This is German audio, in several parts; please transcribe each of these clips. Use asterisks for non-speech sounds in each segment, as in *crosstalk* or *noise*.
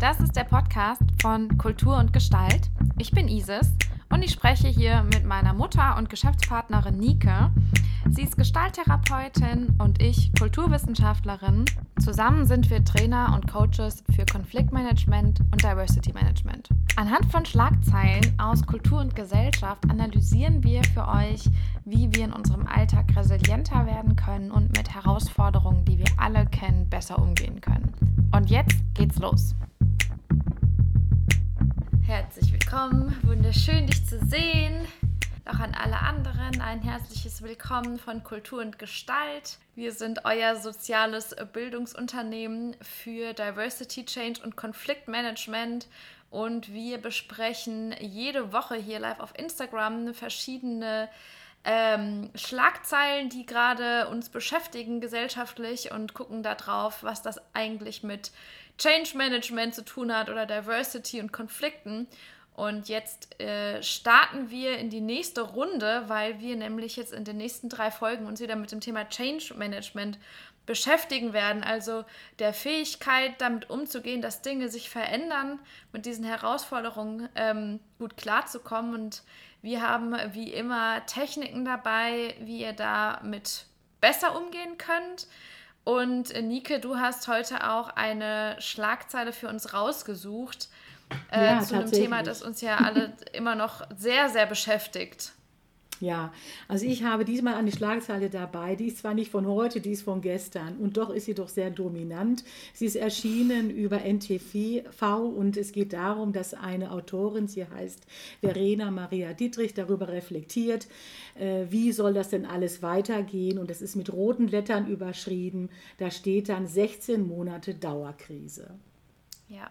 Das ist der Podcast von Kultur und Gestalt. Ich bin Isis und ich spreche hier mit meiner Mutter und Geschäftspartnerin Nike. Sie ist Gestalttherapeutin und ich Kulturwissenschaftlerin. Zusammen sind wir Trainer und Coaches für Konfliktmanagement und Diversity Management. Anhand von Schlagzeilen aus Kultur und Gesellschaft analysieren wir für euch, wie wir in unserem Alltag resilienter werden können und mit Herausforderungen, die wir alle kennen, besser umgehen können. Und jetzt geht's los. Herzlich willkommen, wunderschön dich zu sehen. Auch an alle anderen ein herzliches Willkommen von Kultur und Gestalt. Wir sind euer soziales Bildungsunternehmen für Diversity Change und Konfliktmanagement und wir besprechen jede Woche hier live auf Instagram verschiedene ähm, Schlagzeilen, die gerade uns beschäftigen gesellschaftlich und gucken darauf, was das eigentlich mit Change Management zu tun hat oder Diversity und Konflikten. Und jetzt äh, starten wir in die nächste Runde, weil wir nämlich jetzt in den nächsten drei Folgen uns wieder mit dem Thema Change Management beschäftigen werden. Also der Fähigkeit, damit umzugehen, dass Dinge sich verändern, mit diesen Herausforderungen ähm, gut klarzukommen. Und wir haben wie immer Techniken dabei, wie ihr damit besser umgehen könnt. Und äh, Nike, du hast heute auch eine Schlagzeile für uns rausgesucht äh, ja, zu einem Thema, das uns ja alle *laughs* immer noch sehr, sehr beschäftigt. Ja, also ich habe diesmal eine Schlagzeile dabei, die ist zwar nicht von heute, die ist von gestern und doch ist sie doch sehr dominant. Sie ist erschienen über NTV und es geht darum, dass eine Autorin, sie heißt Verena Maria Dietrich, darüber reflektiert, äh, wie soll das denn alles weitergehen und das ist mit roten Lettern überschrieben. Da steht dann 16 Monate Dauerkrise. Ja.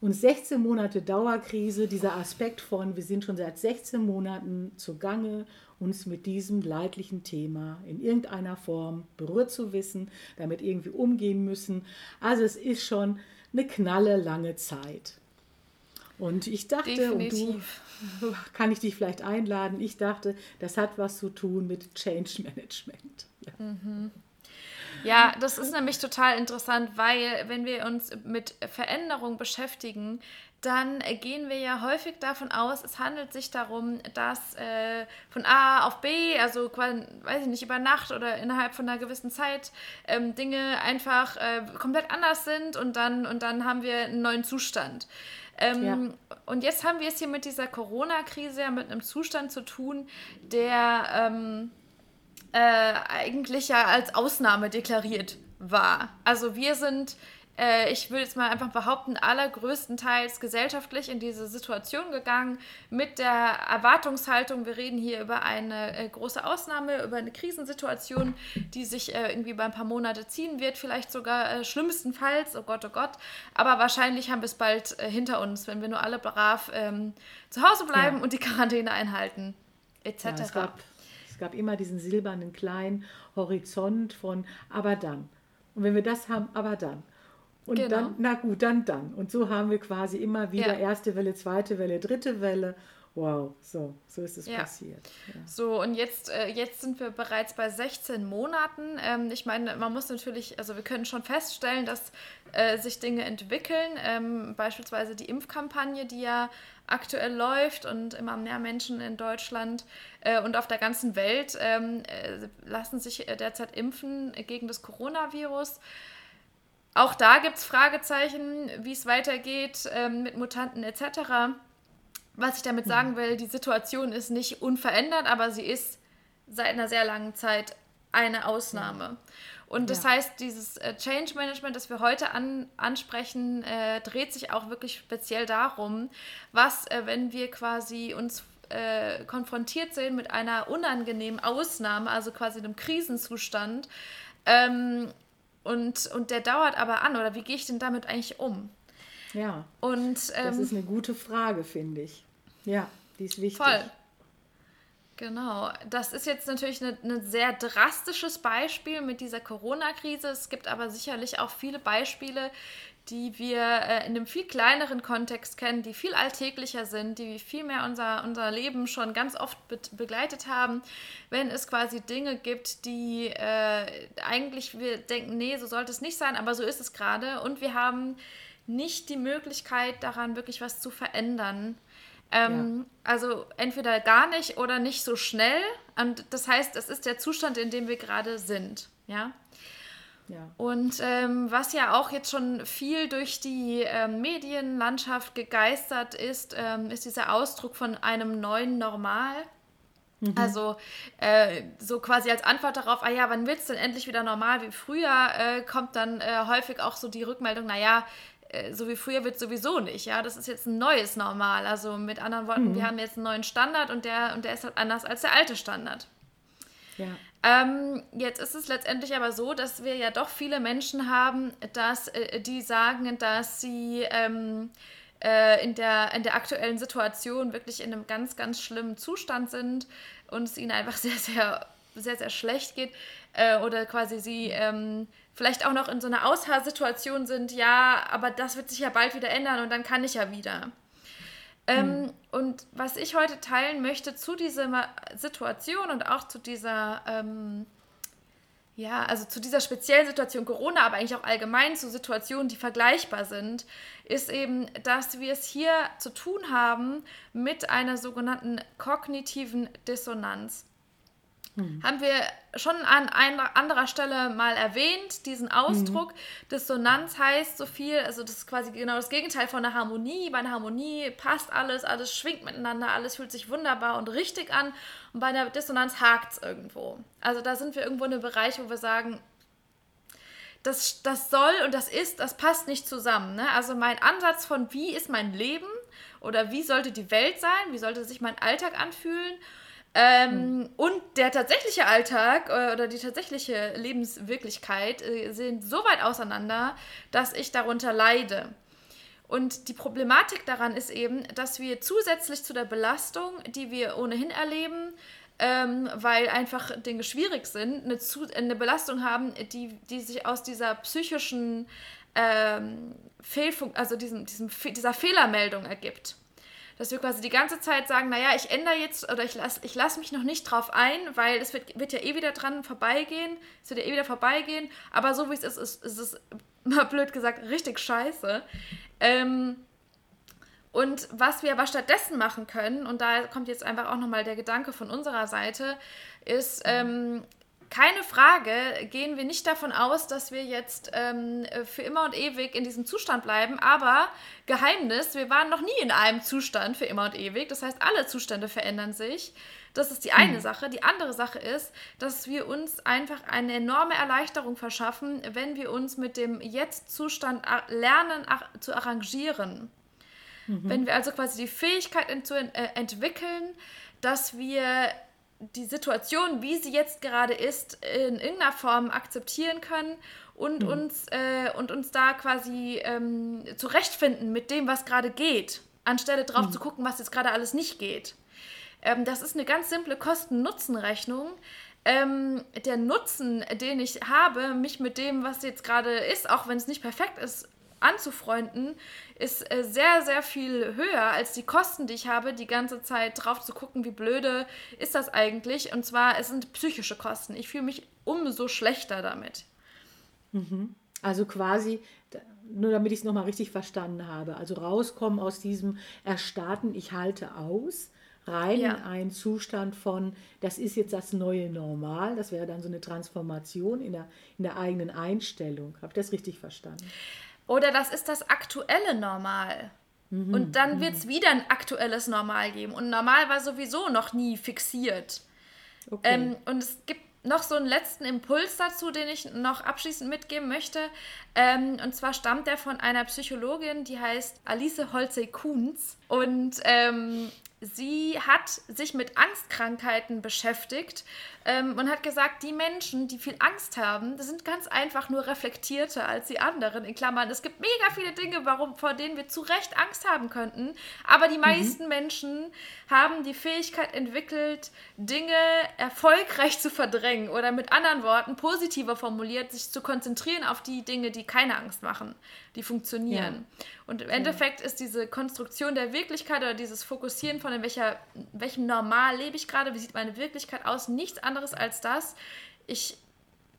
Und 16 Monate Dauerkrise, dieser Aspekt von, wir sind schon seit 16 Monaten zugange, uns mit diesem leidlichen Thema in irgendeiner Form berührt zu wissen, damit irgendwie umgehen müssen. Also es ist schon eine knalle lange Zeit. Und ich dachte, Definitiv. und du *laughs* kann ich dich vielleicht einladen, ich dachte, das hat was zu tun mit Change Management. Ja. Mhm. Ja, das ist nämlich total interessant, weil wenn wir uns mit Veränderung beschäftigen, dann gehen wir ja häufig davon aus, es handelt sich darum, dass äh, von A auf B, also quasi, weiß ich nicht, über Nacht oder innerhalb von einer gewissen Zeit ähm, Dinge einfach äh, komplett anders sind und dann, und dann haben wir einen neuen Zustand. Ähm, ja. Und jetzt haben wir es hier mit dieser Corona-Krise ja mit einem Zustand zu tun, der ähm, äh, eigentlich ja als Ausnahme deklariert war. Also wir sind, äh, ich würde jetzt mal einfach behaupten, allergrößtenteils gesellschaftlich in diese Situation gegangen mit der Erwartungshaltung, wir reden hier über eine äh, große Ausnahme, über eine Krisensituation, die sich äh, irgendwie über ein paar Monate ziehen wird, vielleicht sogar äh, schlimmstenfalls, oh Gott, oh Gott, aber wahrscheinlich haben wir es bald äh, hinter uns, wenn wir nur alle brav ähm, zu Hause bleiben ja. und die Quarantäne einhalten, etc. Ja, es gab immer diesen silbernen kleinen Horizont von aber dann. Und wenn wir das haben, aber dann. Und genau. dann, na gut, dann, dann. Und so haben wir quasi immer wieder ja. erste Welle, zweite Welle, dritte Welle. Wow, so, so ist es ja. passiert. Ja. So, und jetzt, äh, jetzt sind wir bereits bei 16 Monaten. Ähm, ich meine, man muss natürlich, also wir können schon feststellen, dass äh, sich Dinge entwickeln. Ähm, beispielsweise die Impfkampagne, die ja aktuell läuft und immer mehr Menschen in Deutschland äh, und auf der ganzen Welt ähm, äh, lassen sich äh, derzeit impfen gegen das Coronavirus. Auch da gibt es Fragezeichen, wie es weitergeht ähm, mit Mutanten etc. Was ich damit hm. sagen will, die Situation ist nicht unverändert, aber sie ist seit einer sehr langen Zeit eine Ausnahme. Und das ja. heißt, dieses äh, Change Management, das wir heute an, ansprechen, äh, dreht sich auch wirklich speziell darum, was, äh, wenn wir quasi uns äh, konfrontiert sehen mit einer unangenehmen Ausnahme, also quasi einem Krisenzustand, ähm, und, und der dauert aber an, oder wie gehe ich denn damit eigentlich um? Ja. Und, ähm, das ist eine gute Frage, finde ich. Ja, die ist wichtig. Voll. Genau, das ist jetzt natürlich ein sehr drastisches Beispiel mit dieser Corona-Krise. Es gibt aber sicherlich auch viele Beispiele, die wir äh, in einem viel kleineren Kontext kennen, die viel alltäglicher sind, die viel mehr unser, unser Leben schon ganz oft be begleitet haben. Wenn es quasi Dinge gibt, die äh, eigentlich wir denken, nee, so sollte es nicht sein, aber so ist es gerade. Und wir haben nicht die Möglichkeit daran, wirklich was zu verändern. Ähm, ja. Also entweder gar nicht oder nicht so schnell. Und das heißt, es ist der Zustand, in dem wir gerade sind. Ja. Ja. Und ähm, was ja auch jetzt schon viel durch die ähm, Medienlandschaft gegeistert ist, ähm, ist dieser Ausdruck von einem neuen Normal. Mhm. Also äh, so quasi als Antwort darauf, ah ja, wann wird es denn endlich wieder normal wie früher, äh, kommt dann äh, häufig auch so die Rückmeldung, naja, äh, so wie früher wird sowieso nicht, ja, das ist jetzt ein neues Normal. Also mit anderen Worten, mhm. wir haben jetzt einen neuen Standard und der, und der ist halt anders als der alte Standard. Ja. Ähm, jetzt ist es letztendlich aber so, dass wir ja doch viele Menschen haben, dass, äh, die sagen, dass sie ähm, äh, in, der, in der aktuellen Situation wirklich in einem ganz, ganz schlimmen Zustand sind und es ihnen einfach *laughs* sehr, sehr, sehr, sehr schlecht geht äh, oder quasi sie ähm, vielleicht auch noch in so einer Aushaarsituation sind, ja, aber das wird sich ja bald wieder ändern und dann kann ich ja wieder. Ähm, mhm. Und was ich heute teilen möchte zu dieser Situation und auch zu dieser, ähm, ja, also zu dieser speziellen Situation Corona, aber eigentlich auch allgemein zu Situationen, die vergleichbar sind, ist eben, dass wir es hier zu tun haben mit einer sogenannten kognitiven Dissonanz. Hm. Haben wir schon an einer anderer Stelle mal erwähnt, diesen Ausdruck. Mhm. Dissonanz heißt so viel, also das ist quasi genau das Gegenteil von einer Harmonie. Bei einer Harmonie passt alles, alles schwingt miteinander, alles fühlt sich wunderbar und richtig an. Und bei einer Dissonanz hakt es irgendwo. Also da sind wir irgendwo in einem Bereich, wo wir sagen, das, das soll und das ist, das passt nicht zusammen. Ne? Also mein Ansatz von wie ist mein Leben oder wie sollte die Welt sein, wie sollte sich mein Alltag anfühlen ähm, mhm. Und der tatsächliche Alltag äh, oder die tatsächliche Lebenswirklichkeit äh, sind so weit auseinander, dass ich darunter leide. Und die Problematik daran ist eben, dass wir zusätzlich zu der Belastung, die wir ohnehin erleben, ähm, weil einfach Dinge schwierig sind, eine, zu, eine Belastung haben, die, die sich aus dieser psychischen ähm, Fehlfunk, also diesem, diesem, dieser Fehlermeldung ergibt dass wir quasi die ganze Zeit sagen, naja, ich ändere jetzt oder ich lasse ich lass mich noch nicht drauf ein, weil es wird, wird ja eh wieder dran vorbeigehen, es wird ja eh wieder vorbeigehen, aber so wie es ist, ist, ist es, *laughs* mal blöd gesagt, richtig scheiße. Ähm, und was wir aber stattdessen machen können, und da kommt jetzt einfach auch nochmal der Gedanke von unserer Seite, ist, ähm, keine Frage gehen wir nicht davon aus, dass wir jetzt ähm, für immer und ewig in diesem Zustand bleiben. Aber Geheimnis, wir waren noch nie in einem Zustand für immer und ewig. Das heißt, alle Zustände verändern sich. Das ist die eine mhm. Sache. Die andere Sache ist, dass wir uns einfach eine enorme Erleichterung verschaffen, wenn wir uns mit dem Jetzt-Zustand lernen zu arrangieren. Mhm. Wenn wir also quasi die Fähigkeit ent äh, entwickeln, dass wir die Situation, wie sie jetzt gerade ist, in irgendeiner Form akzeptieren können und, mhm. uns, äh, und uns da quasi ähm, zurechtfinden mit dem, was gerade geht, anstelle drauf mhm. zu gucken, was jetzt gerade alles nicht geht. Ähm, das ist eine ganz simple Kosten-Nutzen-Rechnung. Ähm, der Nutzen, den ich habe, mich mit dem, was jetzt gerade ist, auch wenn es nicht perfekt ist, anzufreunden, ist äh, sehr, sehr viel höher als die Kosten, die ich habe, die ganze Zeit drauf zu gucken, wie blöde ist das eigentlich. Und zwar, es sind psychische Kosten. Ich fühle mich umso schlechter damit. Mhm. Also quasi, nur damit ich es nochmal richtig verstanden habe, also rauskommen aus diesem Erstarrten, ich halte aus, rein ja. in einen Zustand von, das ist jetzt das neue Normal, das wäre dann so eine Transformation in der, in der eigenen Einstellung. Habe ich das richtig verstanden? Oder das ist das aktuelle Normal. Mhm, und dann mhm. wird es wieder ein aktuelles Normal geben. Und Normal war sowieso noch nie fixiert. Okay. Ähm, und es gibt noch so einen letzten Impuls dazu, den ich noch abschließend mitgeben möchte. Ähm, und zwar stammt der von einer Psychologin, die heißt Alice Holzey-Kuhns. Und ähm, sie hat sich mit Angstkrankheiten beschäftigt ähm, und hat gesagt, die Menschen, die viel Angst haben, sind ganz einfach nur reflektierter als die anderen. In Klammern, es gibt mega viele Dinge, warum, vor denen wir zu Recht Angst haben könnten. Aber die mhm. meisten mhm. Menschen haben die Fähigkeit entwickelt, Dinge erfolgreich zu verdrängen oder mit anderen Worten, positiver formuliert, sich zu konzentrieren auf die Dinge, die keine Angst machen, die funktionieren. Ja. Und im Endeffekt ist diese Konstruktion der Wirklichkeit oder dieses Fokussieren von in welcher, welchem Normal lebe ich gerade, wie sieht meine Wirklichkeit aus, nichts anderes als das. Ich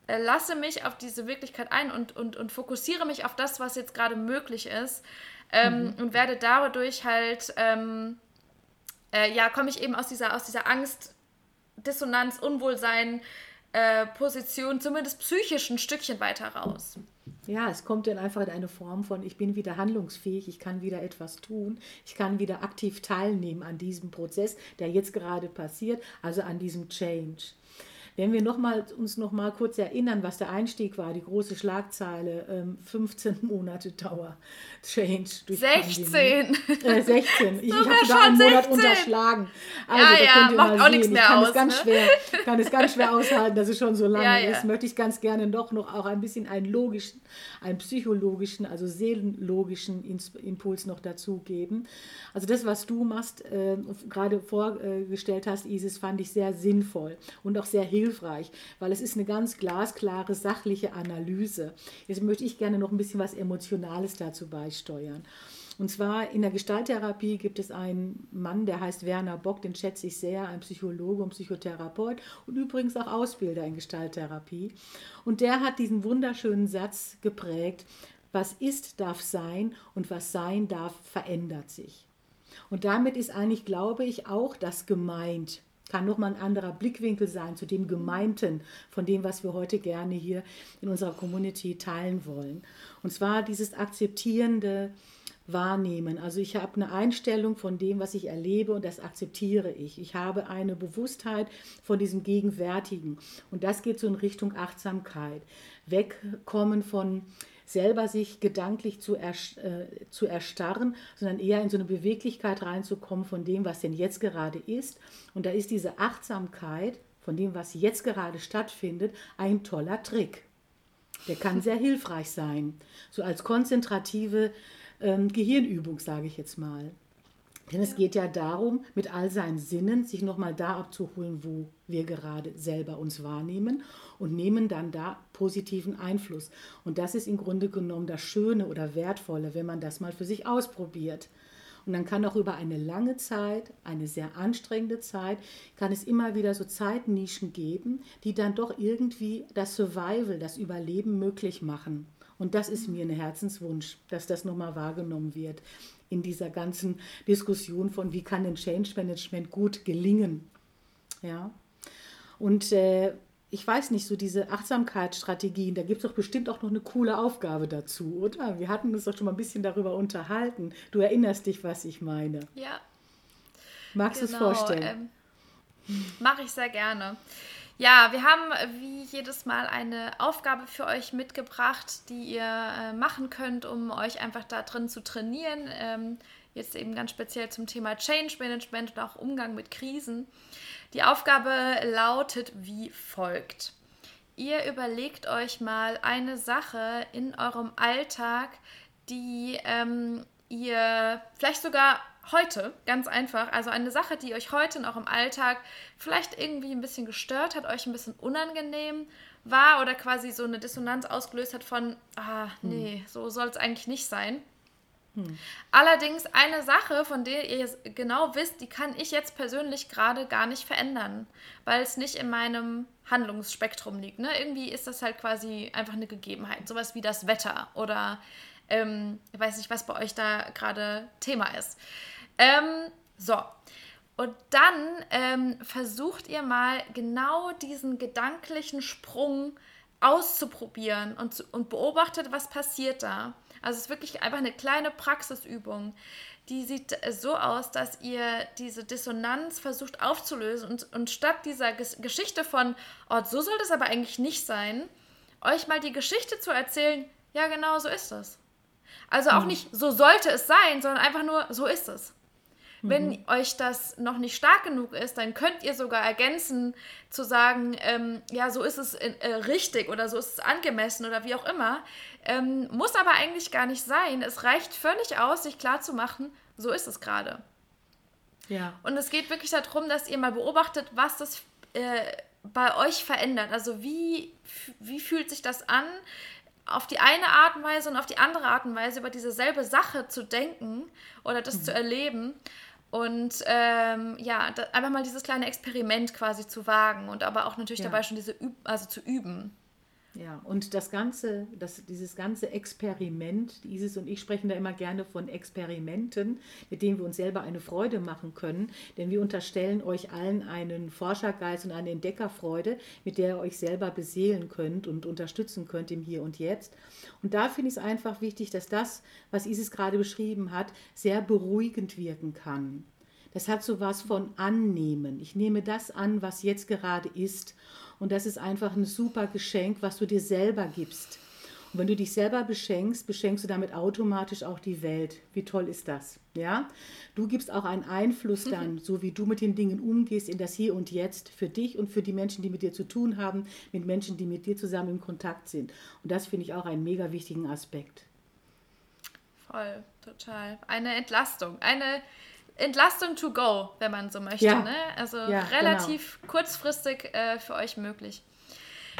äh, lasse mich auf diese Wirklichkeit ein und, und, und fokussiere mich auf das, was jetzt gerade möglich ist ähm, mhm. und werde dadurch halt, ähm, äh, ja, komme ich eben aus dieser, aus dieser Angst, Dissonanz, Unwohlsein, äh, Position, zumindest psychisch ein Stückchen weiter raus. Ja, es kommt dann einfach in eine Form von, ich bin wieder handlungsfähig, ich kann wieder etwas tun, ich kann wieder aktiv teilnehmen an diesem Prozess, der jetzt gerade passiert, also an diesem Change. Wenn wir noch mal, uns noch mal kurz erinnern, was der Einstieg war, die große Schlagzeile, ähm, 15 Monate Dauer, Change durch 16. Äh, 16. Ich, ich habe sogar einen Monat 16. unterschlagen. Also, ja, ja, macht auch nichts mehr ich kann aus. Es ganz ne? schwer, kann es ganz schwer aushalten, dass es schon so lange ja, ja. ist. Möchte ich ganz gerne doch noch auch ein bisschen einen logischen, einen psychologischen, also seelenlogischen Impuls noch dazugeben. Also das, was du machst, äh, gerade vorgestellt hast, Isis, fand ich sehr sinnvoll und auch sehr hilfreich hilfreich, weil es ist eine ganz glasklare, sachliche Analyse. Jetzt möchte ich gerne noch ein bisschen was Emotionales dazu beisteuern. Und zwar in der Gestalttherapie gibt es einen Mann, der heißt Werner Bock, den schätze ich sehr, ein Psychologe und Psychotherapeut und übrigens auch Ausbilder in Gestalttherapie. Und der hat diesen wunderschönen Satz geprägt, was ist, darf sein und was sein darf, verändert sich. Und damit ist eigentlich, glaube ich, auch das gemeint kann nochmal ein anderer Blickwinkel sein zu dem Gemeinten, von dem, was wir heute gerne hier in unserer Community teilen wollen. Und zwar dieses akzeptierende Wahrnehmen. Also ich habe eine Einstellung von dem, was ich erlebe und das akzeptiere ich. Ich habe eine Bewusstheit von diesem Gegenwärtigen. Und das geht so in Richtung Achtsamkeit. Wegkommen von selber sich gedanklich zu, äh, zu erstarren, sondern eher in so eine Beweglichkeit reinzukommen von dem, was denn jetzt gerade ist. Und da ist diese Achtsamkeit von dem, was jetzt gerade stattfindet, ein toller Trick. Der kann sehr hilfreich sein, so als konzentrative ähm, Gehirnübung, sage ich jetzt mal. Denn es geht ja darum, mit all seinen Sinnen sich nochmal da abzuholen, wo wir gerade selber uns wahrnehmen und nehmen dann da positiven Einfluss. Und das ist im Grunde genommen das Schöne oder Wertvolle, wenn man das mal für sich ausprobiert. Und dann kann auch über eine lange Zeit, eine sehr anstrengende Zeit, kann es immer wieder so Zeitnischen geben, die dann doch irgendwie das Survival, das Überleben möglich machen. Und das ist mir ein Herzenswunsch, dass das nochmal wahrgenommen wird in dieser ganzen Diskussion von, wie kann denn Change Management gut gelingen. Ja. Und äh, ich weiß nicht, so diese Achtsamkeitsstrategien, da gibt es doch bestimmt auch noch eine coole Aufgabe dazu, oder? Wir hatten uns doch schon mal ein bisschen darüber unterhalten. Du erinnerst dich, was ich meine. Ja. Magst genau, du es vorstellen? Ähm, Mache ich sehr gerne. Ja, wir haben wie jedes Mal eine Aufgabe für euch mitgebracht, die ihr äh, machen könnt, um euch einfach da drin zu trainieren. Ähm, jetzt eben ganz speziell zum Thema Change Management und auch Umgang mit Krisen. Die Aufgabe lautet wie folgt. Ihr überlegt euch mal eine Sache in eurem Alltag, die ähm, ihr vielleicht sogar heute, ganz einfach, also eine Sache, die euch heute in eurem Alltag vielleicht irgendwie ein bisschen gestört hat, euch ein bisschen unangenehm war oder quasi so eine Dissonanz ausgelöst hat von, ah, nee, hm. so soll es eigentlich nicht sein. Hm. Allerdings eine Sache, von der ihr genau wisst, die kann ich jetzt persönlich gerade gar nicht verändern, weil es nicht in meinem Handlungsspektrum liegt. Ne? Irgendwie ist das halt quasi einfach eine Gegebenheit, sowas wie das Wetter oder ähm, ich weiß nicht, was bei euch da gerade Thema ist. Ähm, so. Und dann ähm, versucht ihr mal genau diesen gedanklichen Sprung auszuprobieren und, und beobachtet, was passiert da. Also es ist wirklich einfach eine kleine Praxisübung. Die sieht so aus, dass ihr diese Dissonanz versucht aufzulösen und, und statt dieser Ges Geschichte von, oh, so soll das aber eigentlich nicht sein, euch mal die Geschichte zu erzählen, ja genau so ist es. Also auch hm. nicht, so sollte es sein, sondern einfach nur, so ist es. Wenn mhm. euch das noch nicht stark genug ist, dann könnt ihr sogar ergänzen, zu sagen, ähm, ja, so ist es äh, richtig oder so ist es angemessen oder wie auch immer. Ähm, muss aber eigentlich gar nicht sein. Es reicht völlig aus, sich klarzumachen, so ist es gerade. Ja. Und es geht wirklich darum, dass ihr mal beobachtet, was das äh, bei euch verändert. Also wie, wie fühlt sich das an? auf die eine Art und Weise und auf die andere Art und Weise über dieselbe Sache zu denken oder das mhm. zu erleben und ähm, ja, da, einfach mal dieses kleine Experiment quasi zu wagen und aber auch natürlich ja. dabei schon diese Üb also zu üben. Ja, und das ganze, das, dieses ganze Experiment, Isis und ich sprechen da immer gerne von Experimenten, mit denen wir uns selber eine Freude machen können, denn wir unterstellen euch allen einen Forschergeist und eine Entdeckerfreude, mit der ihr euch selber beseelen könnt und unterstützen könnt im Hier und Jetzt. Und da finde ich es einfach wichtig, dass das, was Isis gerade beschrieben hat, sehr beruhigend wirken kann. Das hat so was von annehmen. Ich nehme das an, was jetzt gerade ist. Und das ist einfach ein super Geschenk, was du dir selber gibst. Und wenn du dich selber beschenkst, beschenkst du damit automatisch auch die Welt. Wie toll ist das? Ja? Du gibst auch einen Einfluss mhm. dann, so wie du mit den Dingen umgehst, in das Hier und Jetzt für dich und für die Menschen, die mit dir zu tun haben, mit Menschen, die mit dir zusammen in Kontakt sind. Und das finde ich auch einen mega wichtigen Aspekt. Voll, total. Eine Entlastung, eine Entlastung to go, wenn man so möchte. Ja. Ne? Also Ja, relativ kurzfristig äh, für euch möglich.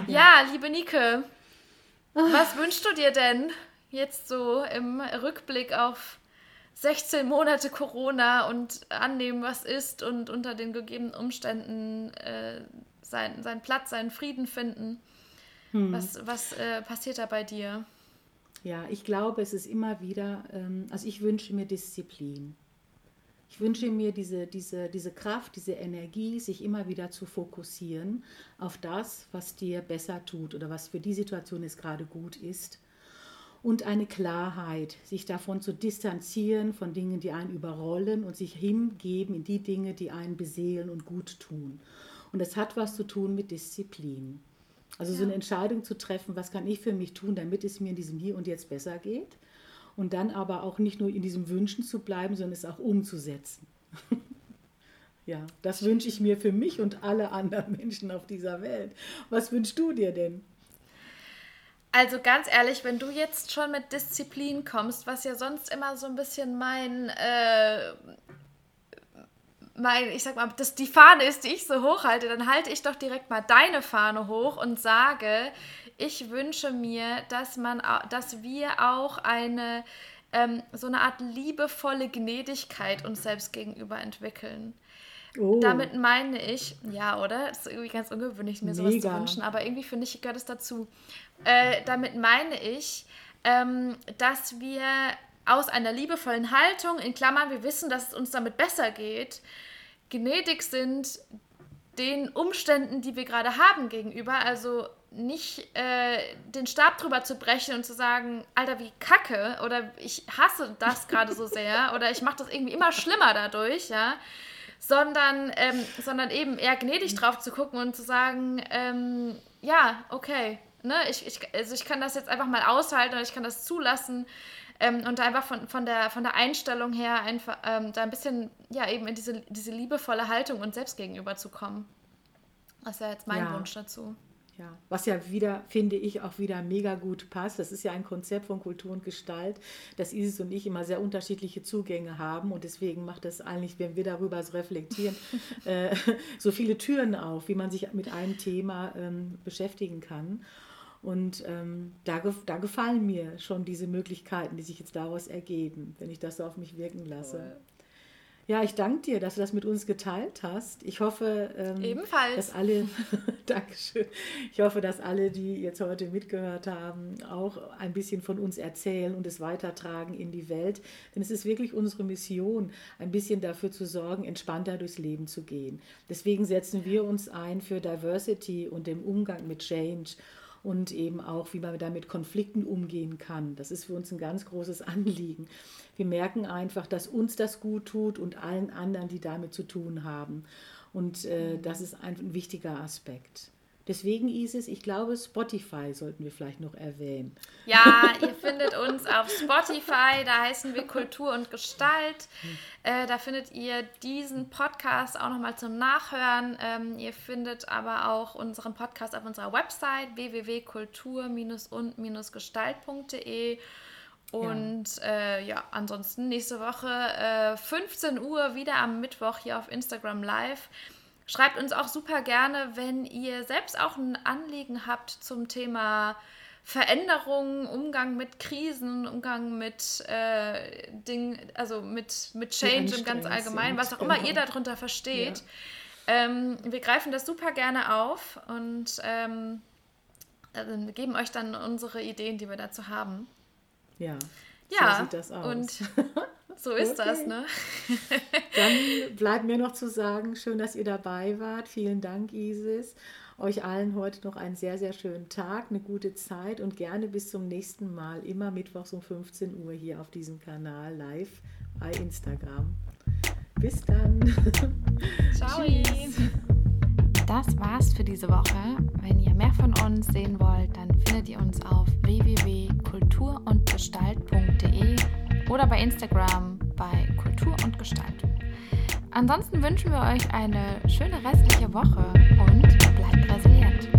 Ja, liebe Nike, was wünschst du dir denn jetzt so im Rückblick auf 16 Monate Corona und annehmen, was ist und unter den gegebenen Umständen äh, sein, seinen Platz, seinen Frieden finden? Was, was äh, passiert da bei dir? Ja, ich glaube, es ist immer wieder, ähm, also ich wünsche mir Disziplin. Ich wünsche mir diese, diese, diese Kraft, diese Energie, sich immer wieder zu fokussieren auf das, was dir besser tut oder was für die Situation jetzt gerade gut ist. Und eine Klarheit, sich davon zu distanzieren, von Dingen, die einen überrollen und sich hingeben in die Dinge, die einen beseelen und gut tun. Und das hat was zu tun mit Disziplin. Also so eine Entscheidung zu treffen, was kann ich für mich tun, damit es mir in diesem Hier und Jetzt besser geht. Und dann aber auch nicht nur in diesem Wünschen zu bleiben, sondern es auch umzusetzen. *laughs* ja, das wünsche ich mir für mich und alle anderen *laughs* Menschen auf dieser Welt. Was wünschst du dir denn? Also ganz ehrlich, wenn du jetzt schon mit Disziplin kommst, was ja sonst immer so ein bisschen mein, äh, mein, ich sag mal, das die Fahne ist, die ich so hochhalte, dann halte ich doch direkt mal deine Fahne hoch und sage, ich wünsche mir, dass man, dass wir auch eine ähm, so eine Art liebevolle Gnädigkeit uns selbst gegenüber entwickeln. Oh, Damit meine ich, ja, oder? Das ist irgendwie ganz ungewöhnlich, mir sowas zu Mega. wünschen, aber irgendwie finde ich, gehört es dazu. Äh, damit meine ich, ähm, dass wir aus einer liebevollen Haltung, in Klammern, wir wissen, dass es uns damit besser geht, gnädig sind den Umständen, die wir gerade haben gegenüber. Also nicht äh, den Stab drüber zu brechen und zu sagen, Alter, wie kacke oder ich hasse das gerade so sehr *laughs* oder ich mache das irgendwie immer schlimmer dadurch, ja. Sondern, ähm, sondern eben eher gnädig drauf zu gucken und zu sagen, ähm, ja, okay, ne, ich, ich, also ich kann das jetzt einfach mal aushalten und ich kann das zulassen ähm, und da einfach von, von, der, von der Einstellung her einfach ähm, da ein bisschen, ja, eben in diese, diese liebevolle Haltung uns selbst gegenüber zu kommen. Das ist ja jetzt mein Ja. Wunsch dazu. Ja, was ja wieder, finde ich, auch wieder mega gut passt. Das ist ja ein Konzept von Kultur und Gestalt, dass Isis und ich immer sehr unterschiedliche Zugänge haben. Und deswegen macht es eigentlich, wenn wir darüber so reflektieren, *laughs* äh, so viele Türen auf, wie man sich mit einem Thema ähm, beschäftigen kann. Und ähm, da, da gefallen mir schon diese Möglichkeiten, die sich jetzt daraus ergeben, wenn ich das so auf mich wirken lasse. Ja, ich danke dir, dass du das mit uns geteilt hast. Ich hoffe, ähm, Ebenfalls. dass alle, *laughs* Dankeschön. Ich hoffe, dass alle, die jetzt heute mitgehört haben, auch ein bisschen von uns erzählen und es weitertragen in die Welt. Denn es ist wirklich unsere Mission, ein bisschen dafür zu sorgen, entspannter durchs Leben zu gehen. Deswegen setzen wir uns ein für Diversity und den Umgang mit Change und eben auch, wie man da mit Konflikten umgehen kann. Das ist für uns ein ganz großes Anliegen. Wir merken einfach, dass uns das gut tut und allen anderen, die damit zu tun haben. Und äh, das ist ein, ein wichtiger Aspekt. Deswegen, Isis, ich glaube, Spotify sollten wir vielleicht noch erwähnen. Ja, ihr findet uns auf Spotify, da heißen wir Kultur und Gestalt. Äh, da findet ihr diesen Podcast auch nochmal zum Nachhören. Ähm, ihr findet aber auch unseren Podcast auf unserer Website www.kultur-und-gestalt.de. Und ja. Äh, ja, ansonsten nächste Woche äh, 15 Uhr wieder am Mittwoch hier auf Instagram Live. Schreibt uns auch super gerne, wenn ihr selbst auch ein Anliegen habt zum Thema Veränderungen, Umgang mit Krisen, Umgang mit äh, Dingen, also mit, mit Change im ganz allgemein, was auch immer ihr darunter versteht. Ähm, wir greifen das super gerne auf und ähm, äh, geben euch dann unsere Ideen, die wir dazu haben. Ja. Ja, so sieht das aus. und *laughs* so ist Okay. das, ne? *laughs* Dann bleibt mir noch zu sagen, schön, dass ihr dabei wart. Vielen Dank, Isis. Euch allen heute noch einen sehr, sehr schönen Tag, eine gute Zeit und gerne bis zum nächsten Mal, immer mittwochs um 15 Uhr hier auf diesem Kanal live bei Instagram. Bis dann. *laughs* Ciao. Das war's für diese Woche. Wenn ihr mehr von uns sehen wollt, dann findet ihr uns auf www.kulturundgestalt.de oder bei Instagram bei Kultur und Gestalt. Ansonsten wünschen wir euch eine schöne restliche Woche und bleibt resilient.